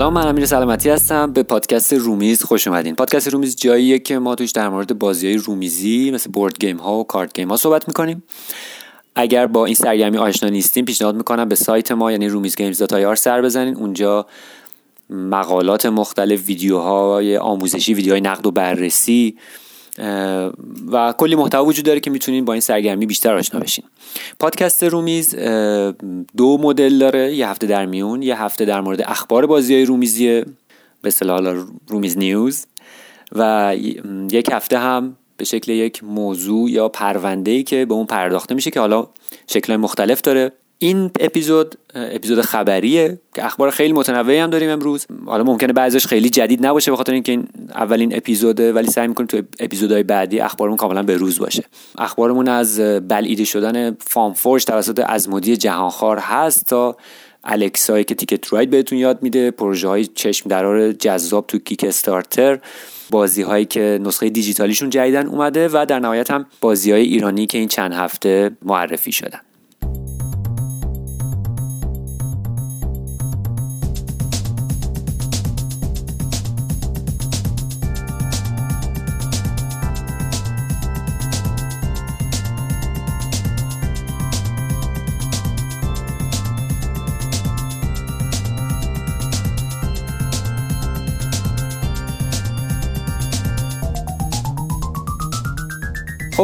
سلام من امیر سلامتی هستم. به پادکست رومیز خوش اومدین. پادکست رومیز جاییه که ما توش در مورد بازی های رومیزی مثل board game ها و card game ها صحبت می‌کنیم. اگر با این سرگرمی آشنا نیستین پیشنهاد می‌کنم به سایت ما یعنی رومیز Games سر بزنین. اونجا مقالات مختلف ویدیوهای آموزشی ویدیوهای نقد و بررسی و کلی محتوا وجود داره که می‌تونین با این سرگرمی بیشتر آشنا بشین. پادکست رومیز دو مدل داره یه هفته در میون یه هفته در مورد اخبار بازی های رومیزیه به اصطلاح رومیز نیوز و یک هفته هم به شکل یک موضوع یا پرونده ای که به اون پرداخته میشه که حالا شکل مختلف داره. این اپیزود اپیزود خبریه که اخبار خیلی متنوعی هم داریم امروز. حالا ممکنه بعضیش خیلی جدید نباشه به خاطر اینکه این اولین اپیزوده ولی سعی می‌کنیم تو اپیزودهای بعدی اخبارمون کاملا به روز باشه. اخبارمون از بلعیده شدن فام فورج توسط ازمودی جهانخوار هست تا الکسایی که تیکت راید بهتون یاد میده پروژه های چشم درار جذاب تو کیک استارتر بازی هایی که نسخه دیجیتالیشون جدیدن اومده و در نهایت هم بازی های ایرانی که این چند هفته معرفی شدن.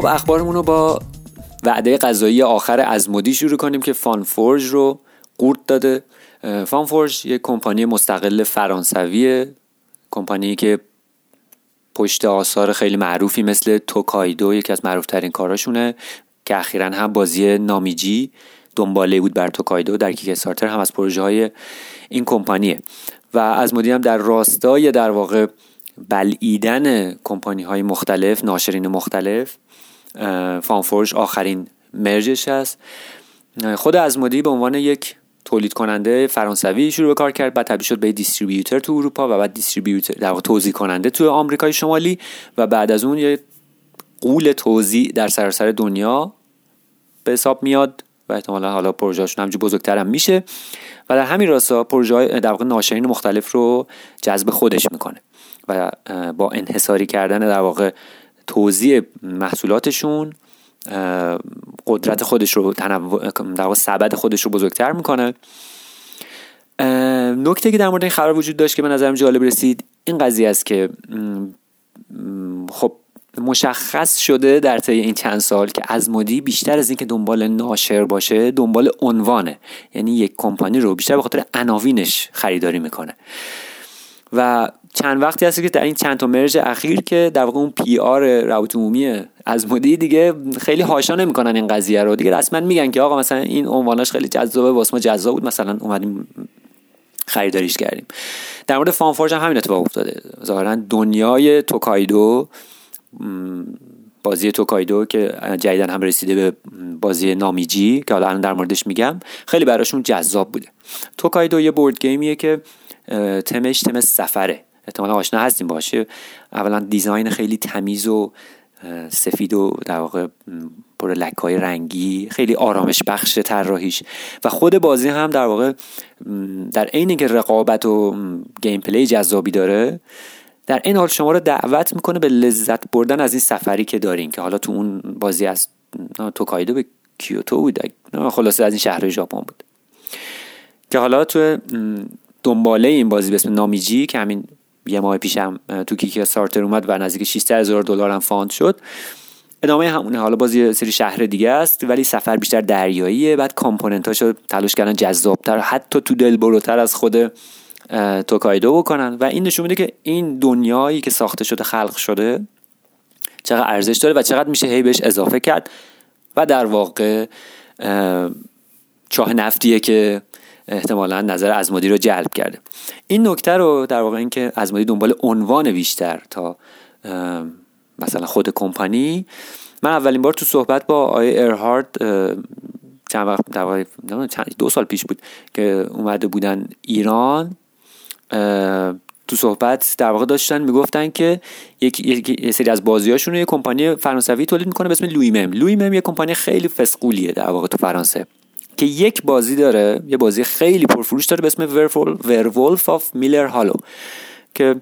خب اخبارمون رو با وعده غذایی آخر از مودی شروع کنیم که فانفورج رو قورت داده. فانفورج یک کمپانی مستقل فرانسویه کمپانی که پشت آثار خیلی معروفی مثل توکایدو یکی از معروف ترین کاراشونه که اخیرا هم بازی نامیجی دنباله بود بر توکایدو در کیک استارتر هم از پروژه های این کمپانیه. و از مودی هم در راستای در واقع بلعیدن کمپانی های مختلف ناشرین مختلف فانفورج آخرین مرجش هست. خود از مدی به عنوان یک تولید کننده فرانسوی شروع به کار کرد بعد تبدیل شد به دیستریبیوتر تو اروپا و بعد دیستریبیوتر در واقع کننده تو آمریکای شمالی و بعد از اون یه قول توزیع در سراسر دنیا به حساب میاد و احتمالا حالا پروژهشون همجور بزرگتر هم میشه و در همین راستا پروژه در واقع ناشرین مختلف رو جذب خودش می‌کنه و با انحصاری کردن در واقع توزیع محصولاتشون قدرت خودش رو تنوع در سبد خودش رو بزرگتر می‌کنه. نکته که در مورد این خبر وجود داشت که به نظرم جالب رسید این قضیه است که خب مشخص شده در طی این چند سال که از مدی بیشتر از اینکه دنبال ناشر باشه دنبال عنوانه. یعنی یک کمپانی رو بیشتر به خاطر عناوینش خریداری می‌کنه. و چند وقتی هست که در این چند تا مرج اخیر که در واقع اون پی آر روابط عمومی از مدی دیگه خیلی هاشا نمی‌کنن این قضیه رو. دیگه رسما میگن که آقا مثلا این عنوانش خیلی جذابه واسه ما جذاب بود مثلا اومدیم خریداریش کردیم. در مورد فانفورج هم همین اتفاق افتاده. ظاهرا دنیای توکایدو بازی توکایدو که جدیدن هم رسیده به بازی نامیجی که حالا الان در موردش میگم خیلی براشون جذاب بوده. توکایدو یه board game یه که تمش تم سفره. احتمالا آشنا هستین باهاش. اولا design خیلی تمیز و سفید و در واقع پر لکای رنگی خیلی آرامش بخش طراحیش. و خود بازی هم در واقع در عین که رقابت و gameplay جذابی داره در عین حال شما رو دعوت می‌کنه به لذت بردن از این سفری که دارین. که حالا تو اون بازی از توکایدو به کیوتو بود. خلاصه از این شهر ژاپن بود. که حالا تو دنباله این بازی به اسم نامیجی که همین یه ماه پیشم تو Kickstarter اومد و نزدیک 600 هزار دلار هم fund شد. ادامه همونه. حالا بازی سری شهر دیگه است ولی سفر بیشتر دریاییه. بعد component اشو تلاش کردن جذابتر حتی تو دل بروتر از خود توکایدو بکنن. و این نشون میده که این دنیایی که ساخته شده خلق شده چقدر ارزش داره و چقدر میشه هی بهش اضافه کرد. و در واقع چاه نفتیه که احتمالا نظر ازمودی رو جلب کرده. این نکته رو در واقع اینکه ازمودی دنبال عنوان بیشتر تا مثلا خود کمپانی من اولین بار تو صحبت با آی ارهارد چند وقت دو سال پیش بود که اومده بودن ایران تو صحبت در واقع داشتن می‌گفتن که یک, یک سری از بازیاشون رو یه کمپانی فرانسوی تولید می‌کنه به اسم Lui-même Lui-même یه کمپانی خیلی فسقولیه در واقع تو فرانسه. که یک بازی داره یه بازی خیلی پرفروش داره به اسم Werewolves of Miller's Hollow که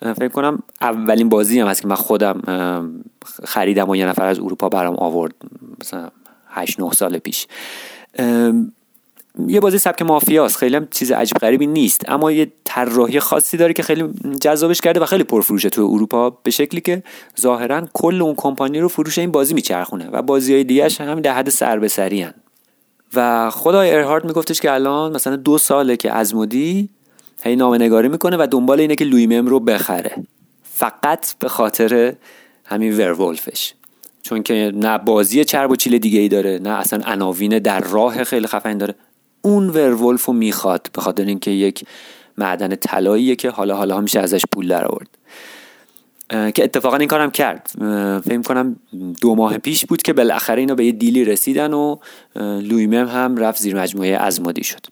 فکر کنم اولین بازی هم هست که من خودم خریدم و یه نفر از اروپا برام آورد مثلا 8 9 سال پیش. یه بازی سبک مافیاست خیلی هم چیز عجیب غریبی نیست اما یه طراحی خاصی داره که خیلی جذابش کرده و خیلی پرفروشه تو اروپا به شکلی که ظاهرا کل اون کمپانی رو فروش این بازی میچرخونه و بازی های دیگهش هم در حد سر به سری و خدای ارهارد میگفتش که الان مثلا دو ساله که ازمودی هی نامه نگاری می‌کنه و دنبال اینه که لویمم رو بخره. فقط به خاطر همین ورولفش چون که نه بازی چرب و چیل دیگه ای داره نه اصلا عناوین در راه خیلی خفن داره. اون ورولف رو می‌خواد به خاطر اینکه یک معدن طلاییه که حالا حالا میشه ازش پول در آورد که اتفاقا این کارم کرد. فکر کنم دو ماه پیش بود که بالاخره اینا به یه دیلی رسیدن و لویمم هم رفت زیر مجموعه ازمودی شد.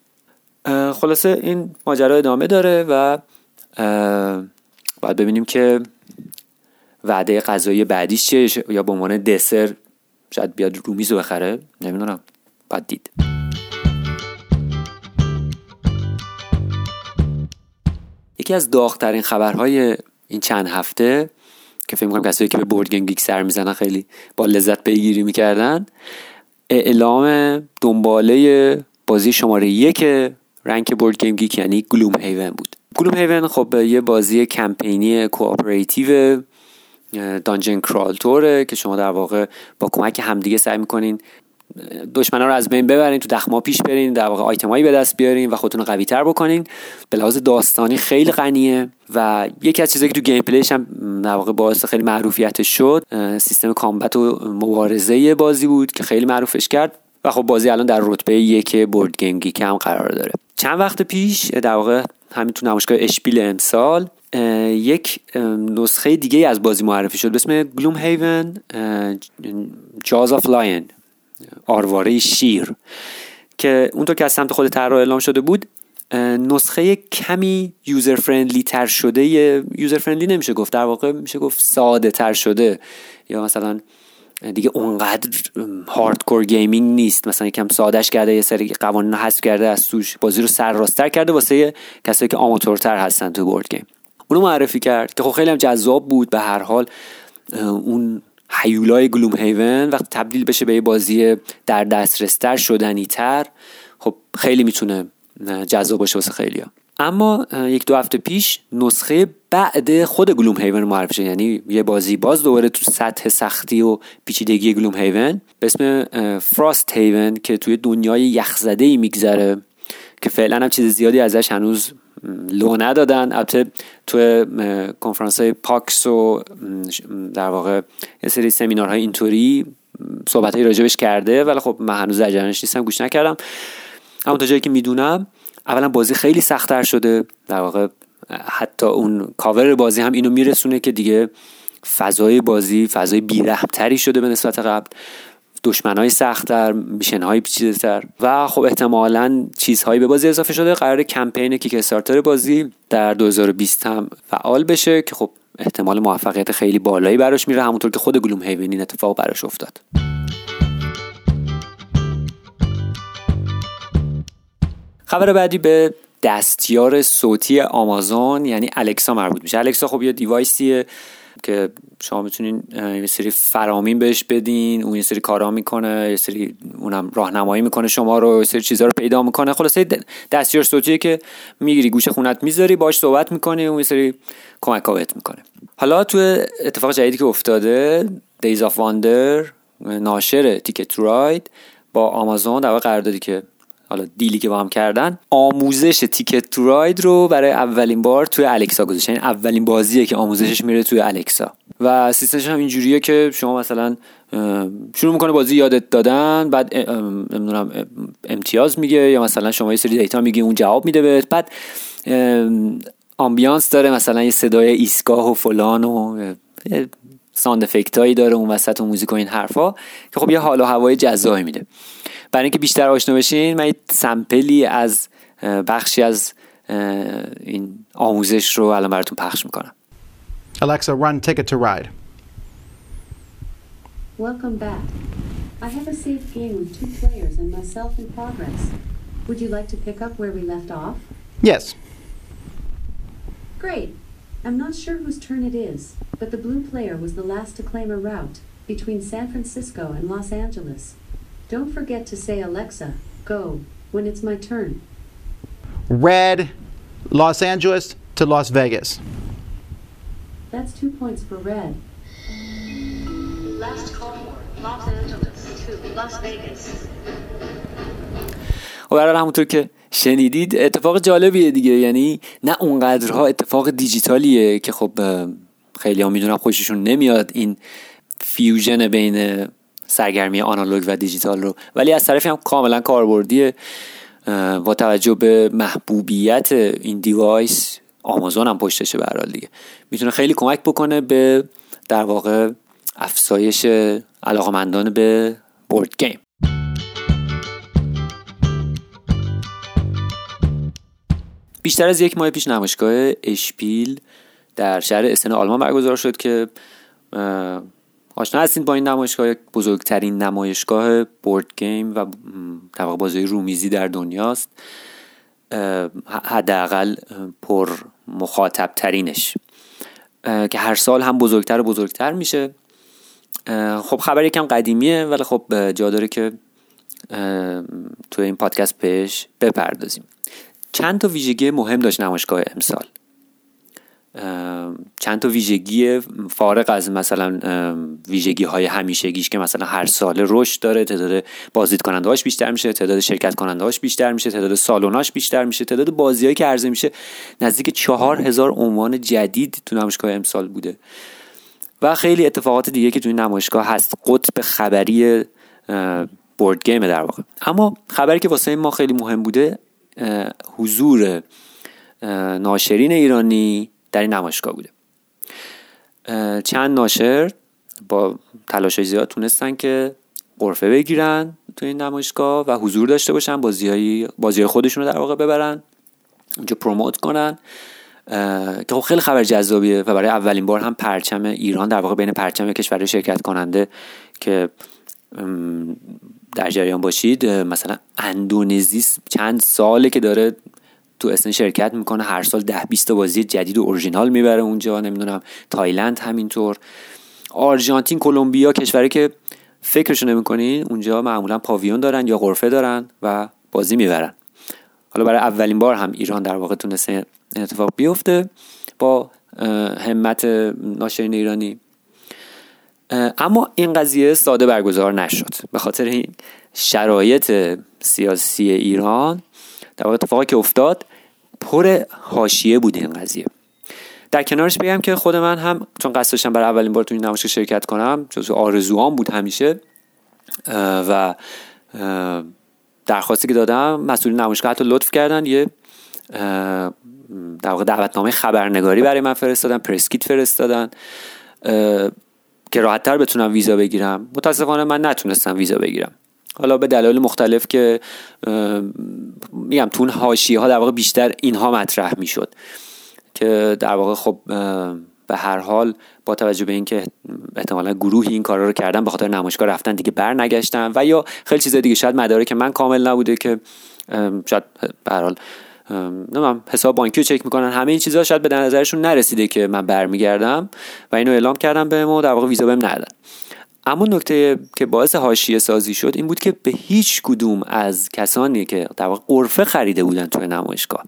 خلاصه این ماجرا ادامه داره و باید ببینیم که وعده غذایی بعدیش چیه یا به عنوان دسر شاید بیاد رومیز رو بخره نمی‌دونم. باید دید. یکی از داغترین خبرهای این چند هفته که فکر می‌کنم کسایی که به بورد گیم گیک سر می‌زنن خیلی با لذت پیگیری می‌کردن اعلام دنباله بازی شماره یک rank BoardGameGeek یعنی Gloomhaven بود. Gloomhaven خب یه بازی campaign ی cooperative dungeon crawler ه که شما در واقع با کمک همدیگه سعی می‌کنین دشمنا رو از بین ببرین تو دخما پیش برین در واقع آیتمایی به دست بیارین و خودتون رو قوی تر بکنین. به لحاظ داستانی خیلی غنیه و یکی از چیزایی که تو gameplay ش هم در واقع باعث خیلی معروفیتش شد سیستم combat و مبارزه بازی بود که خیلی معروفش کرد و خب بازی الان در رتبه یک BoardGameGeek هم قرار داره. چند وقت پیش در واقع همین تو نمایشگاه اشپیل امسال یک نسخه دیگه از بازی معرفی شد به اسم Gloomhaven Jaws of the Lion آرواره شیر. که اونطور که از سمت خود طراح اعلام شده بود نسخه کمی user friendly تر شده. user friendly نمیشه گفت در واقع میشه گفت ساده تر شده. یا مثلا دیگه اونقدر hardcore gaming نیست. مثلا یکم سادش کرده یه سری قوانین حذف کرده از توش بازی رو سرراستر کرده واسه کسایی که آماتورتر هستن تو board game اونو معرفی کرد که خب خیلی هم جذاب بود. به هر حال اون هیولای Gloomhaven وقتی تبدیل بشه به یه بازی در دسترستر شدنی تر خب خیلی می‌تونه جذاب باشه واسه خیلی ها. اما یک دو هفته پیش نسخه بعد خود Gloomhaven معرفی شد یعنی یه بازی باز دوباره تو سطح سختی و پیچیدگی Gloomhaven به اسم Frosthaven که توی دنیای یخزده ای میگذره که فعلا هم چیز زیادی ازش هنوز لو ندادن. البته تو کنفرانس های PAX و در واقع یه سری سمینارهای اینطوری صحبت های راجبش کرده ولی خب من هنوز در نیستم گوش نکردم. اما تا جایی که می‌دونم اولا بازی خیلی سختتر شده. در واقع حتی اون کاور بازی هم اینو میرسونه که دیگه فضای بازی فضای بیرحمتری شده به نسبت قبل. های سختتر میشن های تر و خب احتمالا چیزهایی به بازی اضافه شده. قرار کمپین کیک استارتر بازی در 2020 هم فعال بشه که خب احتمال موفقیت خیلی بالایی براش میره. همونطور که خود گلوم هیون این اتفاق براش افتاد. خبر بعدی به دستیار صوتی آمازون یعنی الکسا مربوط میشه. الکسا خب یه دیوایسیه. که شما می‌تونین یه سری فرامین بهش بدین اون یه سری کارا می‌کنه یه سری اونم راهنمایی می‌کنه شما رو یه سری چیزا رو پیدا می‌کنه. خلاصه دستیار صوتیه که می‌گیری گوش خونت می‌ذاری باش صحبت می‌کنی اون یه سری کمک بهت می‌کنه. حالا تو اتفاق جدیدی که افتاده Days of Wonder ناشر تیکت راید با آمازون در قراردادی که حالا دیلی که با هم کردن آموزش تیکت تو راید رو برای اولین بار توی الکسا گذاشتن یعنی اولین بازیه که آموزشش میره توی الکسا. و سیستمش هم اینجوریه که شما مثلا شروع می‌کنه بازی یادت دادن بعد نمی‌دونم امتیاز میگه یا مثلا شما یه سری data میگه اون جواب میده بهت. بعد ambiance داره مثلا یه صدای ایستگاه و فلان و sound effect داره اون وسط و موزیک و این حرفا که خب یه حال و هوای جذابی میده برای اینکه بیشتر آشنا بشین من sample ی از بخشی از این آموزش رو الان براتون پخش می‌کنم Alexa, run Ticket to Ride. Welcome back. I have a saved game with two players and myself in progress. Would you like to pick up where we left off? Yes. Great. I'm not sure whose turn it is, but the blue player was the last to claim a route between San Francisco and Los Angeles. Don't forget to say Alexa, go, when it's my turn. Red, Los Angeles to Las Vegas. That's two points for red. Last call, Los Angeles to Las Vegas. و برای همونطور که شنیدید؟ اتفاق جالبیه دیگه. یعنی نه اونقدرها اتفاق دیجیتالیه که خب خیلی هم می‌دونم خوششون نمیاد این فیوژن بین سرگرمی آنالوگ و دیجیتال رو. ولی از طرفی هم کاملا کاربردیه. با توجه به محبوبیت این device آمازون هم پشتشه به دیگه. می‌تونه خیلی کمک بکنه به در واقع افزایش علاقمندان به board game. بیشتر از یک ماه پیش نمایشگاه اشپیل در شهر اسن آلمان برگزار شد که آشنا هستین با این نمایشگاه بزرگترین نمایشگاه بورد گیم و واقع بازی رومیزی در دنیاست. حداقل پر مخاطب ترینش که هر سال هم بزرگتر و بزرگتر میشه. خب خبر یکم قدیمیه ولی خب جا داره که تو این پادکست بهش بپردازیم. چند تا ویژگی مهم داشت نمایشگاه امسال؟ چند تا ویژگی فارق از مثلا ویژگی های همیشگیش که مثلا هر سال رشد داره تعداد بازدید کننده بیشتر میشه تعداد شرکت کننده بیشتر میشه تعداد سالوناش بیشتر میشه تعداد بازیهایی که عرضه میشه نزدیک چهار هزار عنوان جدید تو نمایشگاه امسال بوده. و خیلی اتفاقات دیگه که تو این نمایشگاه هست. قطب خبری بورد گیم در واقع. اما خبری که واسه ما خیلی مهم بوده حضور ناشرین ایرانی در این نمایشگاه بوده. چند ناشر با تلاش زیاد تونستن که قرفه بگیرن تو این نمایشگاه و حضور داشته باشن بازی بازی خودشون رو در واقع ببرن اونجا پروموت کنن که خب خیلی خبر جذابیه و برای اولین بار هم پرچم ایران در واقع بین پرچم کشور شرکت کننده که در جریان باشید مثلا اندونزی چند ساله که داره تو اسن شرکت می‌کنه هر سال ده 20 تا بازی جدید و اورجینال می‌بره اونجا نمی‌دونم تایلند همینطور. آرژانتین کلمبیا کشوری که فکرشو نمی‌کنین اونجا معمولا پاویون دارن یا غرفه دارن و بازی می‌برن. حالا برای اولین بار هم ایران در واقع تونسته اتفاق بیفته با همت ناشرین ایرانی. اما این قضیه ساده برگزار نشد. به خاطر این شرایط سیاسی ایران در واقع اتفاقی که افتاد پر حاشیه بود این قضیه. در کنارش بگم که خود من هم چون قصد داشتم برای اولین بار تو این نمایش شرکت کنم جزو آرزوام بود همیشه و درخواستی که دادم مسئول نمایشگاه حتی لطف کردن یه در واقع دعوتنامه خبرنگاری برای من فرستادن پرسکیت فرستادن که راحتتر بتونم ویزا بگیرم. متاسفانه من نتونستم ویزا بگیرم. حالا به دلایل مختلف که میگم تون هاشی ها در واقع بیشتر اینها مطرح می‌شد. که در واقع خب به هر حال با توجه به اینکه احتمالا گروهی این کارا رو کردن به خاطر نمایشگاه رفتن دیگه بر نگشتن و یا خیلی چیزای دیگه شاید مداره که من کامل نبوده که شاید به هر حال نمیم حساب بانکی رو چک می‌کنن. همه این چیزها شاید به نظرشون نرسیده که من برمیگردم و اینو اعلام کردم به ما در واقع ویزا بهم ندادن. اما نکته که باعث حاشیه سازی شد این بود که به هیچ کدوم از کسانی که در واقع قرفه خریده بودن توی نمایشگاه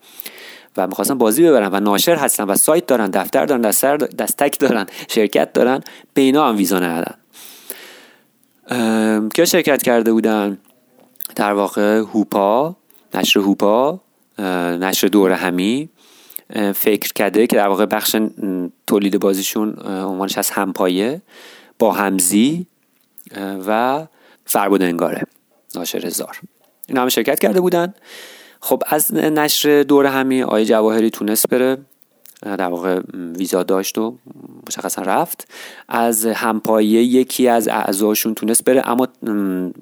و می‌خواستن بازی ببرن و ناشر هستن و سایت دارن دفتر دارن دستر دستک دارن شرکت دارن به اینا هم ویزا ندادن. که شرکت کرده بودن؟ در واقع هوپا نشر هوپا نشر دور همی. فکر کرده که در واقع بخش تولید بازیشون عنوانش از همپایه با همزی و فربود انگاره ناشر هزار. این همه شرکت کرده بودن. خب از نشر دور همی آیه جواهری تونست بره. در واقع ویزا داشت و مشخصا رفت. از همپایه یکی از اعضاشون تونست بره اما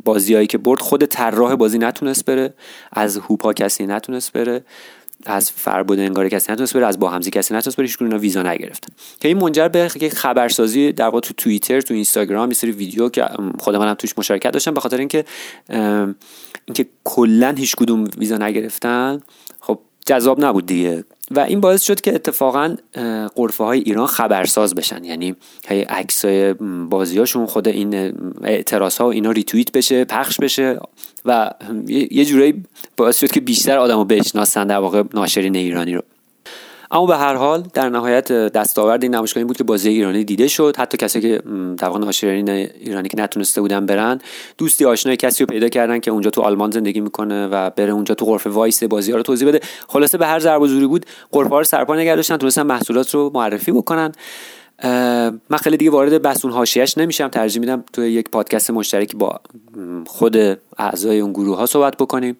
بازیهایی که برد خود طراح بازی نتونست بره از هوپا کسی نتونست بره از فربود انگار کسی نتونست بره از با همزی کسی نتونست بره هیچ اینا ویزا نگرفتن که این منجر به یک خبرسازی در واقع تو توییتر تو اینستاگرام یه سری ویدیو که خود منم توش مشارکت داشتم به خاطر اینکه اینکه کلا هیچ کدوم ویزا نگرفتن خب جذاب نبود دیگه. و این باعث شد که اتفاقا قرفه های ایران خبرساز بشن. یعنی عکس بازیاشون خود این اعتراض ها و اینا ریتویت بشه پخش بشه و یه جورایی باعث شد که بیشتر آدمو بشناسن در واقع ناشرین ایرانی رو. اما به هر حال در نهایت دستاورد این نمایشگاه بود که بازی ایرانی دیده شد. حتی کسی که در ناشرین ایرانی که نتونسته بودن برن دوستی آشنای کسی رو پیدا کردن که اونجا تو آلمان زندگی می‌کنه و بره اونجا تو غرفه وایسه بازی ها رو توضیح بده. خلاصه به هر ضرب زوری بود غرفه ها رو سرپا نگه داشتن تونستن محصولات رو معرفی بکنن. من خیلی دیگه وارد بحث اون حاشیه‌اش نمیشم. ترجیح میدم تو یک پادکست مشترکی با خود اعضای اون گروه ها صحبت بکنیم.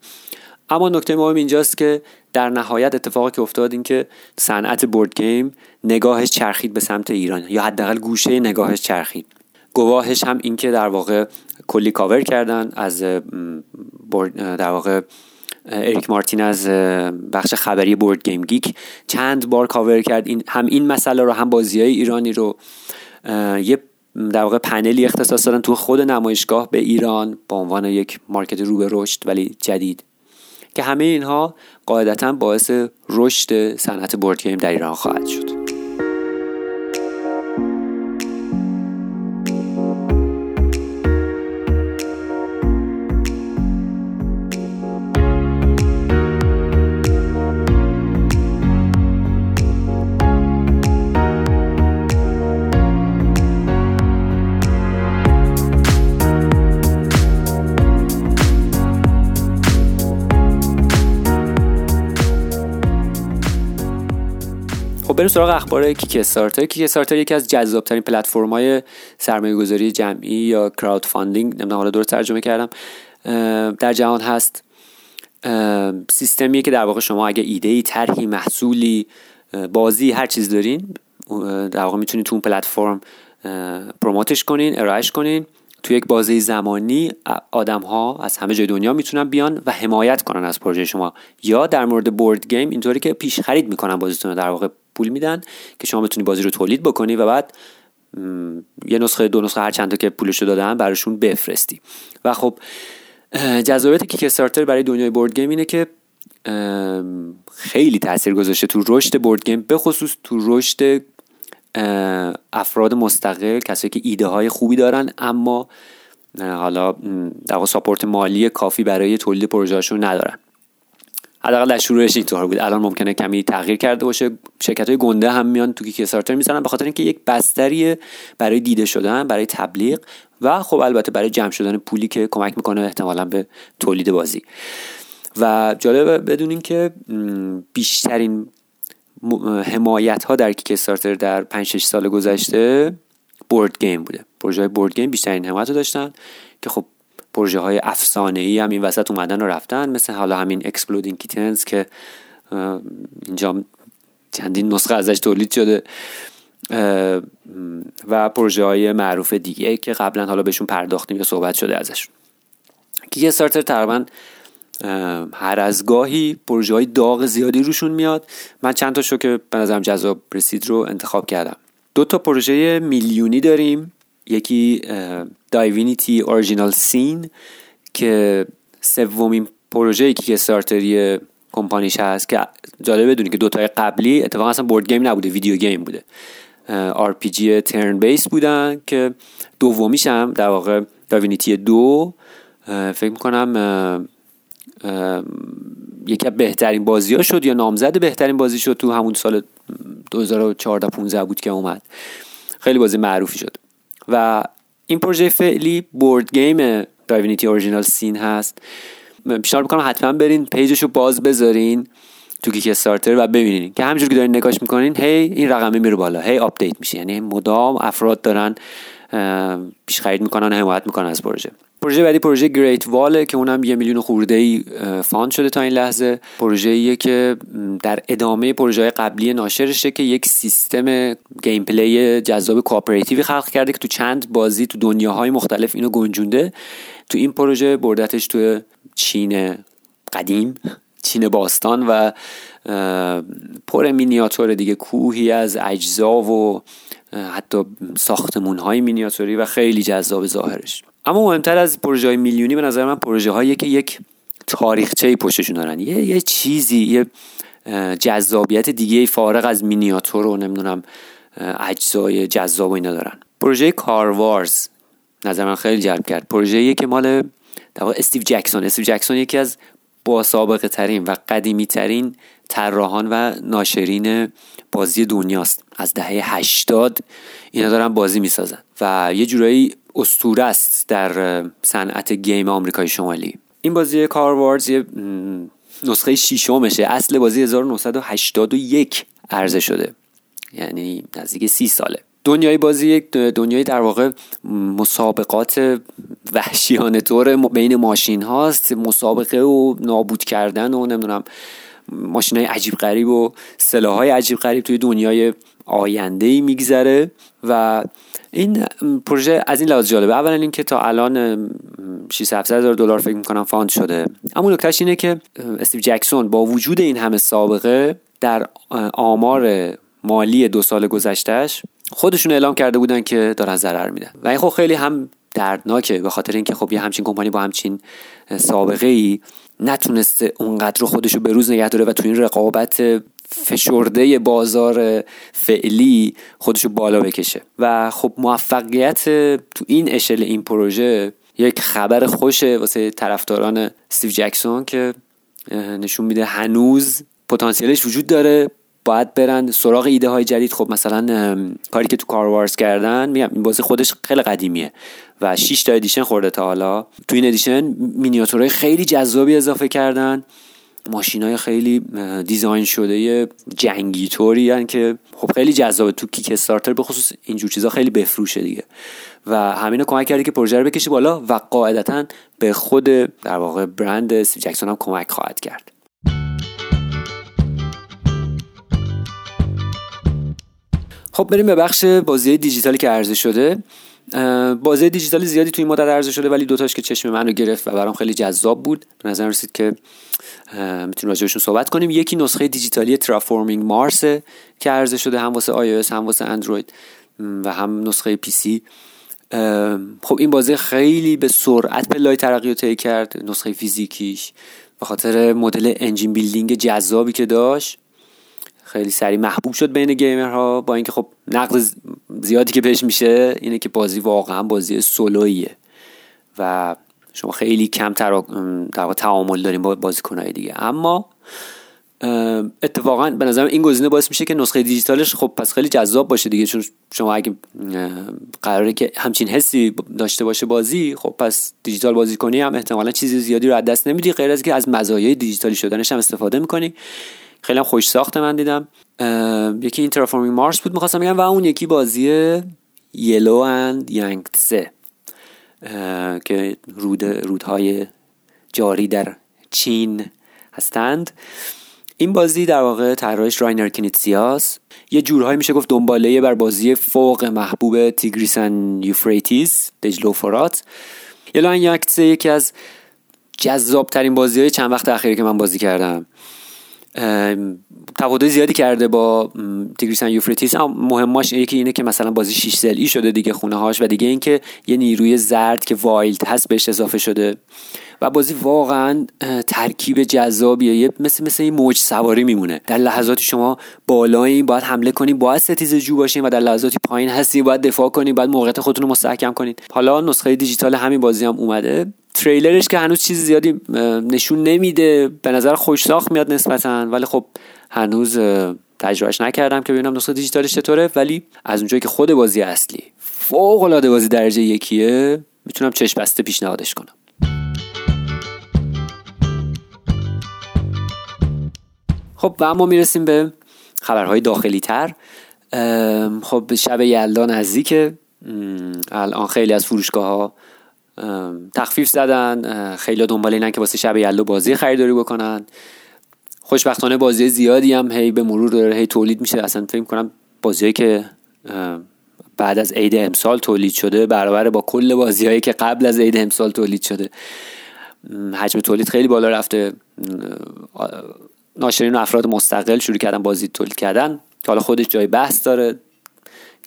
اما نکته مهم اینجاست که در نهایت اتفاقی که افتاد این که صنعت board game نگاهش چرخید به سمت ایران یا حداقل گوشه نگاهش چرخید. گواهش هم این که در واقع کلی کاور کردن از در واقع Eric Martin از بخش خبری BoardGameGeek چند بار کاور کرد. این هم این مسئله رو هم بازی های ایرانی رو یه در واقع پنلی اختصاص دادن تو خود نمایشگاه به ایران به عنوان یک market رو به رشد ولی جدید که همه اینها قاعدتا باعث رشد صنعت board game در ایران خواهد شد. بریم سراغ اخبار Kickstarter Kickstarter یکی از جذابترین پلتفرم های سرمایه گذاری جمعی یا crowdfunding نمی‌دونم حالا درست ترجمه کردم در جهان هست. سیستمیه که در واقع شما اگه ایده ای طرحی محصولی بازی هر چیز دارین در واقع می‌تونید تو اون پلتفرم promote ش کنین ارائهش کنین. تو یک بازه زمانی آدم ها از همه جای دنیا می‌تونن بیان و حمایت کنن از پروژه شما. یا در مورد board game اینطوری که پیش خرید می‌کنن بازیتون در واقع پول میدن که شما بتونی بازی رو تولید بکنی و بعد یه نسخه دو نسخه هر چند تا که پولشو دادن براشون بفرستی. و خب جذابیت Kickstarter برای دنیای board game اینه که خیلی تاثیر گذاشته تو رشد board game به خصوص تو رشد افراد مستقل کسایی که ایده های خوبی دارن اما حالا در ساپورت مالی کافی برای تولید پروژهشون ندارن. حداقل در شروعش اینطور بود. الان ممکنه کمی تغییر کرده باشه. شرکت های گنده هم میان تو کیک استارتر می‌زنن به خاطر اینکه یک بستری برای دیده شدن برای تبلیغ و خب البته برای جمع شدن پولی که کمک می‌کنه احتمالا به تولید بازی. و جالبه بدونین که بیشترین حمایت ها در کیک استارتر در 5 6 سال گذشته board game بوده. پروژه board game بیشترین حمایت رو داشتن که خب پروژه های افسانه ای هم این وسط اومدن و رفتن مثل حالا همین Exploding Kittens که اینجا چندین نسخه ازش تولید شده و پروژه های معروف دیگه که قبلا حالا بهشون پرداختیم یا صحبت شده ازش. Kickstarter تقریبا هر از گاهی پروژه های داغ زیادی روشون میاد. من چند تا شو که به نظرم جذاب رسید رو انتخاب کردم. دو تا پروژه میلیونی داریم. یکی Divinity Original Sin که سومین پروژه Kickstarter ی کمپانیش هست که جالب بدونی که دوتای قبلی اتفاقا اصلا board game نبوده video game بوده. RPG turn-based بودن که دومیش هم در واقع Divinity دو فکر می‌کنم یکی از بهترین بازی ها شد یا نامزد بهترین بازی شد تو همون سال 2014 15 بود که اومد. خیلی بازی معروفی شد. و این پروژه فعلی board game Divinity Original Sin هست. پیشنهاد می‌کنم حتما برین page ش رو باز بذارین تو Kickstarter و ببینین. که همینجور که دارین نگاش می‌کنین هی این رقمه میره بالا هی update میشه. یعنی مدام افراد دارن پیش خرید می‌کنن حمایت می‌کنن از پروژه. پروژه بعدی پروژه Great Wall ه که اونم یه میلیون خورده ای fund شده تا این لحظه. پروژه ایه که در ادامه پروژه قبلی ناشرشه که یک سیستم gameplay جذاب cooperative ی خلق کرده که تو چند بازی تو دنیاهای مختلف اینو گنجونده. تو این پروژه بردتش تو چین قدیم چین باستان و پر مینیاتور دیگه کوهی از اجزا و حتی ساختمون های مینیاتوری و خیلی جذاب ظاهرش. اما مهمتر از پروژه های میلیونی به نظر من پروژه هایی که یک تاریخچه پشتشون دارن. یه, یه چیزی یه جذابیت دیگه فارغ از مینیاتور و نمی‌دونم اجزای جذاب اینا دارن. پروژه کاروارز نظر من خیلی جلب کرد. پروژه که مال استیو جکسون. استیو جکسون یکی از با سابقه ترین و قدیمی ترین طراحان و ناشرین بازی دنیاست. از دهه 80 اینا دارن بازی می‌سازن و یه جورایی استوره است در صنعت گیم آمریکای شمالی. این بازی کاروارز یه نسخه شیشمشه اصل بازی 1981 عرضه شده. یعنی نزدیک سی ساله. دنیای بازی یک دنیای در واقع مسابقات وحشیانه طور بین ماشین هاست مسابقه و نابود کردن و نمی‌دونم ماشین های عجیب غریب و سلاح های عجیب غریب توی دنیای آینده ای میگذره و این پروژه از این لحاظ جالبه. اولا اینکه تا الان 600 هزار دلار فکر می‌کنم fund شده. اما نکتهش اینه که Steve Jackson با وجود این همه سابقه در آمار مالی دو سال گذشتهش خودشون اعلام کرده بودن که دارن ضرر میدن. و این خب خیلی هم دردناکه به خاطر اینکه خب یه همچین کمپانی با همچین سابقه ای نتونسته اونقدر رو خودشو به روز نگه داره و تو این رقابت فشرده بازار فعلی خودشو بالا بکشه. و خب موفقیت تو این اشل این پروژه یک خبر خوشه واسه طرفداران سیو جکسون که نشون میده هنوز پتانسیلش وجود داره. باید برن سراغ ایده های جدید. خب مثلا کاری که تو کاروارز کردن میگم این بازی خودش خیلی قدیمیه و 6 تا edition خورده تا حالا. تو این edition مینیاتورهای خیلی جذابی اضافه کردن. ماشین های خیلی design شده جنگی طوری که خب خیلی جذابه. تو Kickstarter به خصوص اینجور چیزا خیلی بفروشه دیگه. و همینو کمک کرده که پروژه رو بکشه بالا و قاعدتا به خود در واقع برند Jackson هم کمک خواهد کرد. خب بریم به بخش بازی دیجیتالی که عرضه شده. بازی دیجیتالی زیادی توی این مدت عرضه شده ولی دوتاش که چشم من رو گرفت و برام خیلی جذاب بود. به نظر رسید که می‌تونیم راجبشون صحبت کنیم. یکی نسخه دیجیتالی Terraforming Mars که عرضه شده هم واسه iOS هم واسه اندروید و هم نسخه PC خب این بازی خیلی به سرعت پله های ترقی رو کرد نسخه فیزیکیش به خاطر مدل engine building جذابی که داشت. خیلی سریع محبوب شد بین گیمرها با اینکه خب نقد زیادی که بهش میشه اینه که بازی واقعا بازی سولویه و شما خیلی کم در تعامل داریم با بازیکنهای دیگه. اما اتفاقا به نظرم این گزینه باعث میشه که نسخه دیجیتالش خب پس خیلی جذاب باشه دیگه. چون شما اگه قراره که همچین حسی داشته باشه بازی خب پس دیجیتال بازی کنی هم احتمالا چیزی زیادی رو از دست نمیدی غیر از که از مزایای دیجیتالی شدنش هم استفاده می‌کنی. خیلی هم خوش ساخت من دیدم. یکی این Terraforming Mars بود می‌خواستم بگم و اون یکی بازی Yellow and Yangtze که رود رودهای جاری در چین هستند. این بازی در واقع طراحش Reiner Knizia س یه جورهایی میشه گفت دنباله بر بازی فوق محبوب Tigris and Euphrates دجله و فرات Yellow Yangtze یکی از جذاب ترین بازی های چند وقت اخیری که من بازی کردم. تفاوت زیادی کرده با Tigris and Euphrates مهماش یکی اینه که مثلا بازی 6 ضلعی شده دیگه خونه هاش و دیگه اینکه یه نیروی زرد که wild هست بهش اضافه شده. و بازی واقعا ترکیب جذابیه. یه مثل مثل این موج سواری میمونه. در لحظاتی شما بالایی باید حمله کنید باید ستیز جو باشین و در لحظاتی پایین هستی باید دفاع کنید باید موقعیت خودتون رو مستحکم کنید حالا نسخه دیجیتال همین بازی هم اومده. تریلرش که هنوز چیز زیادی نشون نمیده به نظر خوش ساخت میاد نسبتا. ولی خب هنوز تجربهش نکردم که ببینم نسخه دیجیتالش چطوره. ولی از اونجایی که خود بازی اصلی فوق العاده بازی درجه یکیه می‌تونم چشم بسته پیشنهادش کنم. خب و اما می‌رسیم به خبرهای داخلی تر خب شب یلدا نزدیکه. الان خیلی از فروشگاه ها تخفیف زدن خیلی دنبال اینن که واسه شب یلدا بازی خریداری بکنن. خوشبختانه بازی زیادی هم هی به مرور داره هی تولید میشه. اصلا فکر کنم بازی که بعد از عید امسال تولید شده برابر با کل بازی هایی که قبل از عید امسال تولید شده. حجم تولید خیلی بالا رفته. ناشرین و افراد مستقل شروع کردن بازی تولید کردن. که حالا خودش جای بحث داره.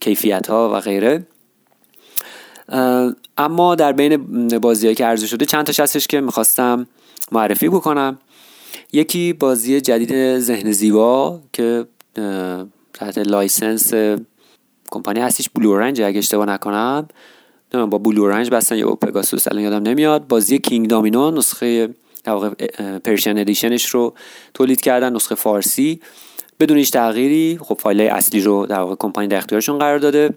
کیفیت ها و غیره. اما در بین بازی که عرضه شده چند تاش هستش که می‌خواستم معرفی بکنم. یکی بازی جدید ذهن زیبا که تحت license کمپانی هستیش Blue Orange اگه اشتباه نکنم. نمی‌دونم با Blue Orange بستن یا پگاسوس الان یادم نمیاد. بازی Kingdomino نسخه Persian edition ش رو تولید کردن نسخه فارسی. بدون هیچ تغییری خب فایل اصلی رو در واقع کمپانی در اختیارشون قرار داده.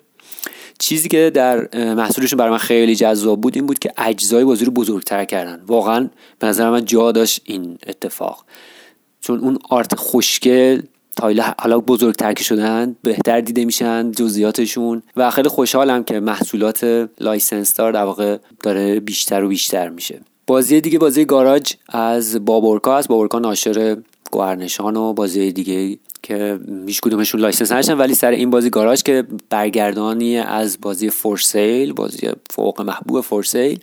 چیزی که در محصولشون برای من خیلی جذاب بود این بود که اجزای بازی رو بزرگتر کردن. واقعا به نظر من جا داشت این اتفاق. چون اون art خوشگل tile حالا بزرگتر که شدن بهتر دیده میشن جزئیاتشون. و خیلی خوشحالم که محصولات license دار در واقع داره بیشتر و بیشتر میشه. بازی دیگه بازی گاراژ از بابورکا است بابورکا ناشر گوهرنشان و بازی دیگه که هیچ کدومشون license نداشتن ولی سر این بازی گاراژ که برگردانی از بازی For Sale بازی فوق محبوب For Sale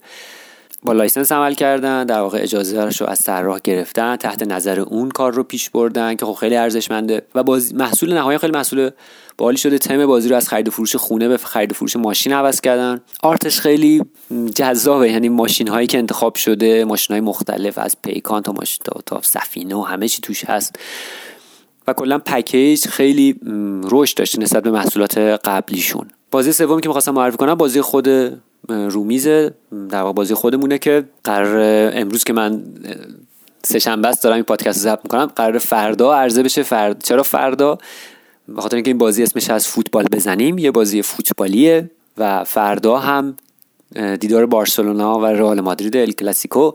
با license عمل کردن در واقع اجازه رو از طراح گرفتن تحت نظر اون کار رو پیش بردن که خب خیلی ارزشمنده و باز محصول نهایی خیلی محصول عالی شده. تم بازی رو از خرید فروش خونه به خرید فروش ماشین عوض کردن. art ش خیلی جذابه یعنی ماشین هایی که انتخاب شده ماشین های مختلف از پیکان تا ماشین تا, تا سفینه و همه چی توش هست. و کلا پکیج خیلی رشد داشته نسبت به محصولات قبلیشون. بازی سومی که می‌خواستم معرفی کنم بازی خود رومیزه در واقع بازی خودمونه که قرار امروز که من سه شنبه است دارم این پادکست رو ضبط می‌کنم قرار فردا عرضه بشه. فرد چرا فردا؟ به خاطر اینکه این بازی اسمش از فوتبال بزنیم. یه بازی فوتبالیه و فردا هم دیدار بارسلونا و رئال مادرید ال کلاسیکو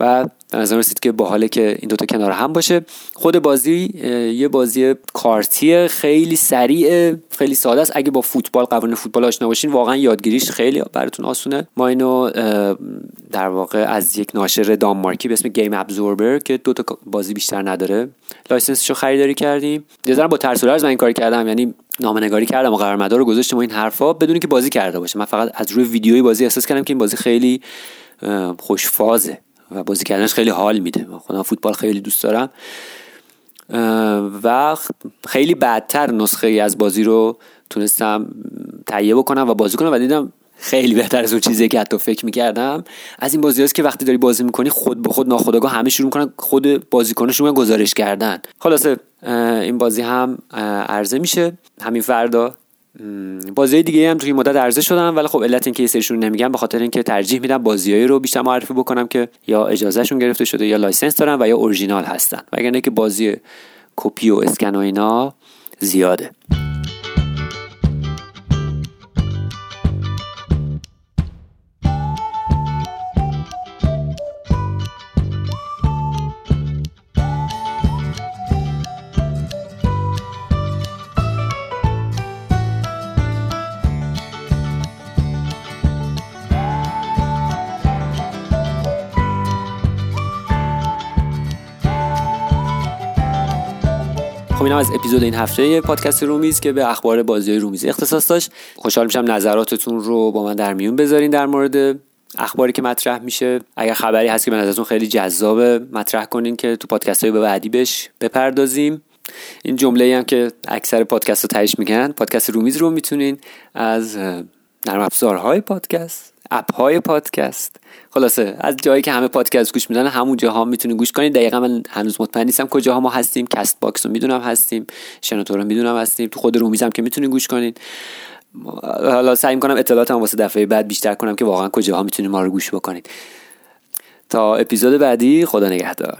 و به نظر رسید که باحاله که این دوتا کنار هم باشه. خود بازی یه بازی کارتی خیلی سریع خیلی ساده است. اگه با فوتبال قوانین فوتبال آشنا باشین واقعا یادگیریش خیلی براتون آسونه. ما اینو در واقع از یک ناشر دانمارکی به اسم Game Absorber که دو تا بازی بیشتر نداره license شو خریداری کردیم. یه با ترس من این کار کردم یعنی نامنگاری کردم و قرارمدار رو گذاشتم و این حرفا بدون که بازی کرده باشه. من فقط از روی ویدیوی بازی احساس کردم که این بازی خیلی خوشفازه. و بازی کردنش خیلی حال میده. خودم فوتبال خیلی دوست دارم. و خیلی بعدتر نسخه ای از بازی رو تونستم تهیه بکنم و بازی کنم و دیدم خیلی بهتر از اون چیزی که حتی فکر می‌کردم. از این بازی هست که وقتی داری بازی می‌کنی خود به خود ناخودآگاه همه شروع می‌کنن خود می‌کنن گزارش کردن. خلاصه این بازی هم عرضه میشه. همین فردا بازی دیگه هم توی مدت عرضه شدن ولی خب علت اینکه یه سریشون نمیگم به خاطر اینکه ترجیح میدم بازیایی رو بیشتر معرفی بکنم که یا اجازهشون گرفته شده یا license دارن و یا اورجینال هستن. وگرنه که بازی کپی و اسکن و اینا زیاده. اینم از اپیزود این هفته پادکست رومیز که به اخبار بازی رومیز اختصاص داشت. خوشحال میشم نظراتتون رو با من در میون بذارین در مورد اخباری که مطرح میشه. اگر خبری هست که به نظرتون خیلی جذابه مطرح کنین که تو پادکست های به بعدی بهش بپردازیم. این جمله هم که اکثر پادکست رو تهش میگن پادکست رومیز رو می‌تونین از نرم افزارهای پادکست اپ های پادکست. خلاصه از جایی که همه پادکست گوش میدن همون جاها می‌تونین گوش کنین دقیقا من هنوز مطمئن نیستم کجاها ما هستیم. Castbox رو می‌دونم هستیم. شنوتو رو می‌دونم هستیم. تو خود رومیزم که می‌تونین گوش کنین حالا سعی می‌کنم اطلاعاتم واسه دفعه بعد بیشتر کنم که واقعا کجاها می‌تونین ما رو گوش بکنین تا اپیزود بعدی خدا نگهدار.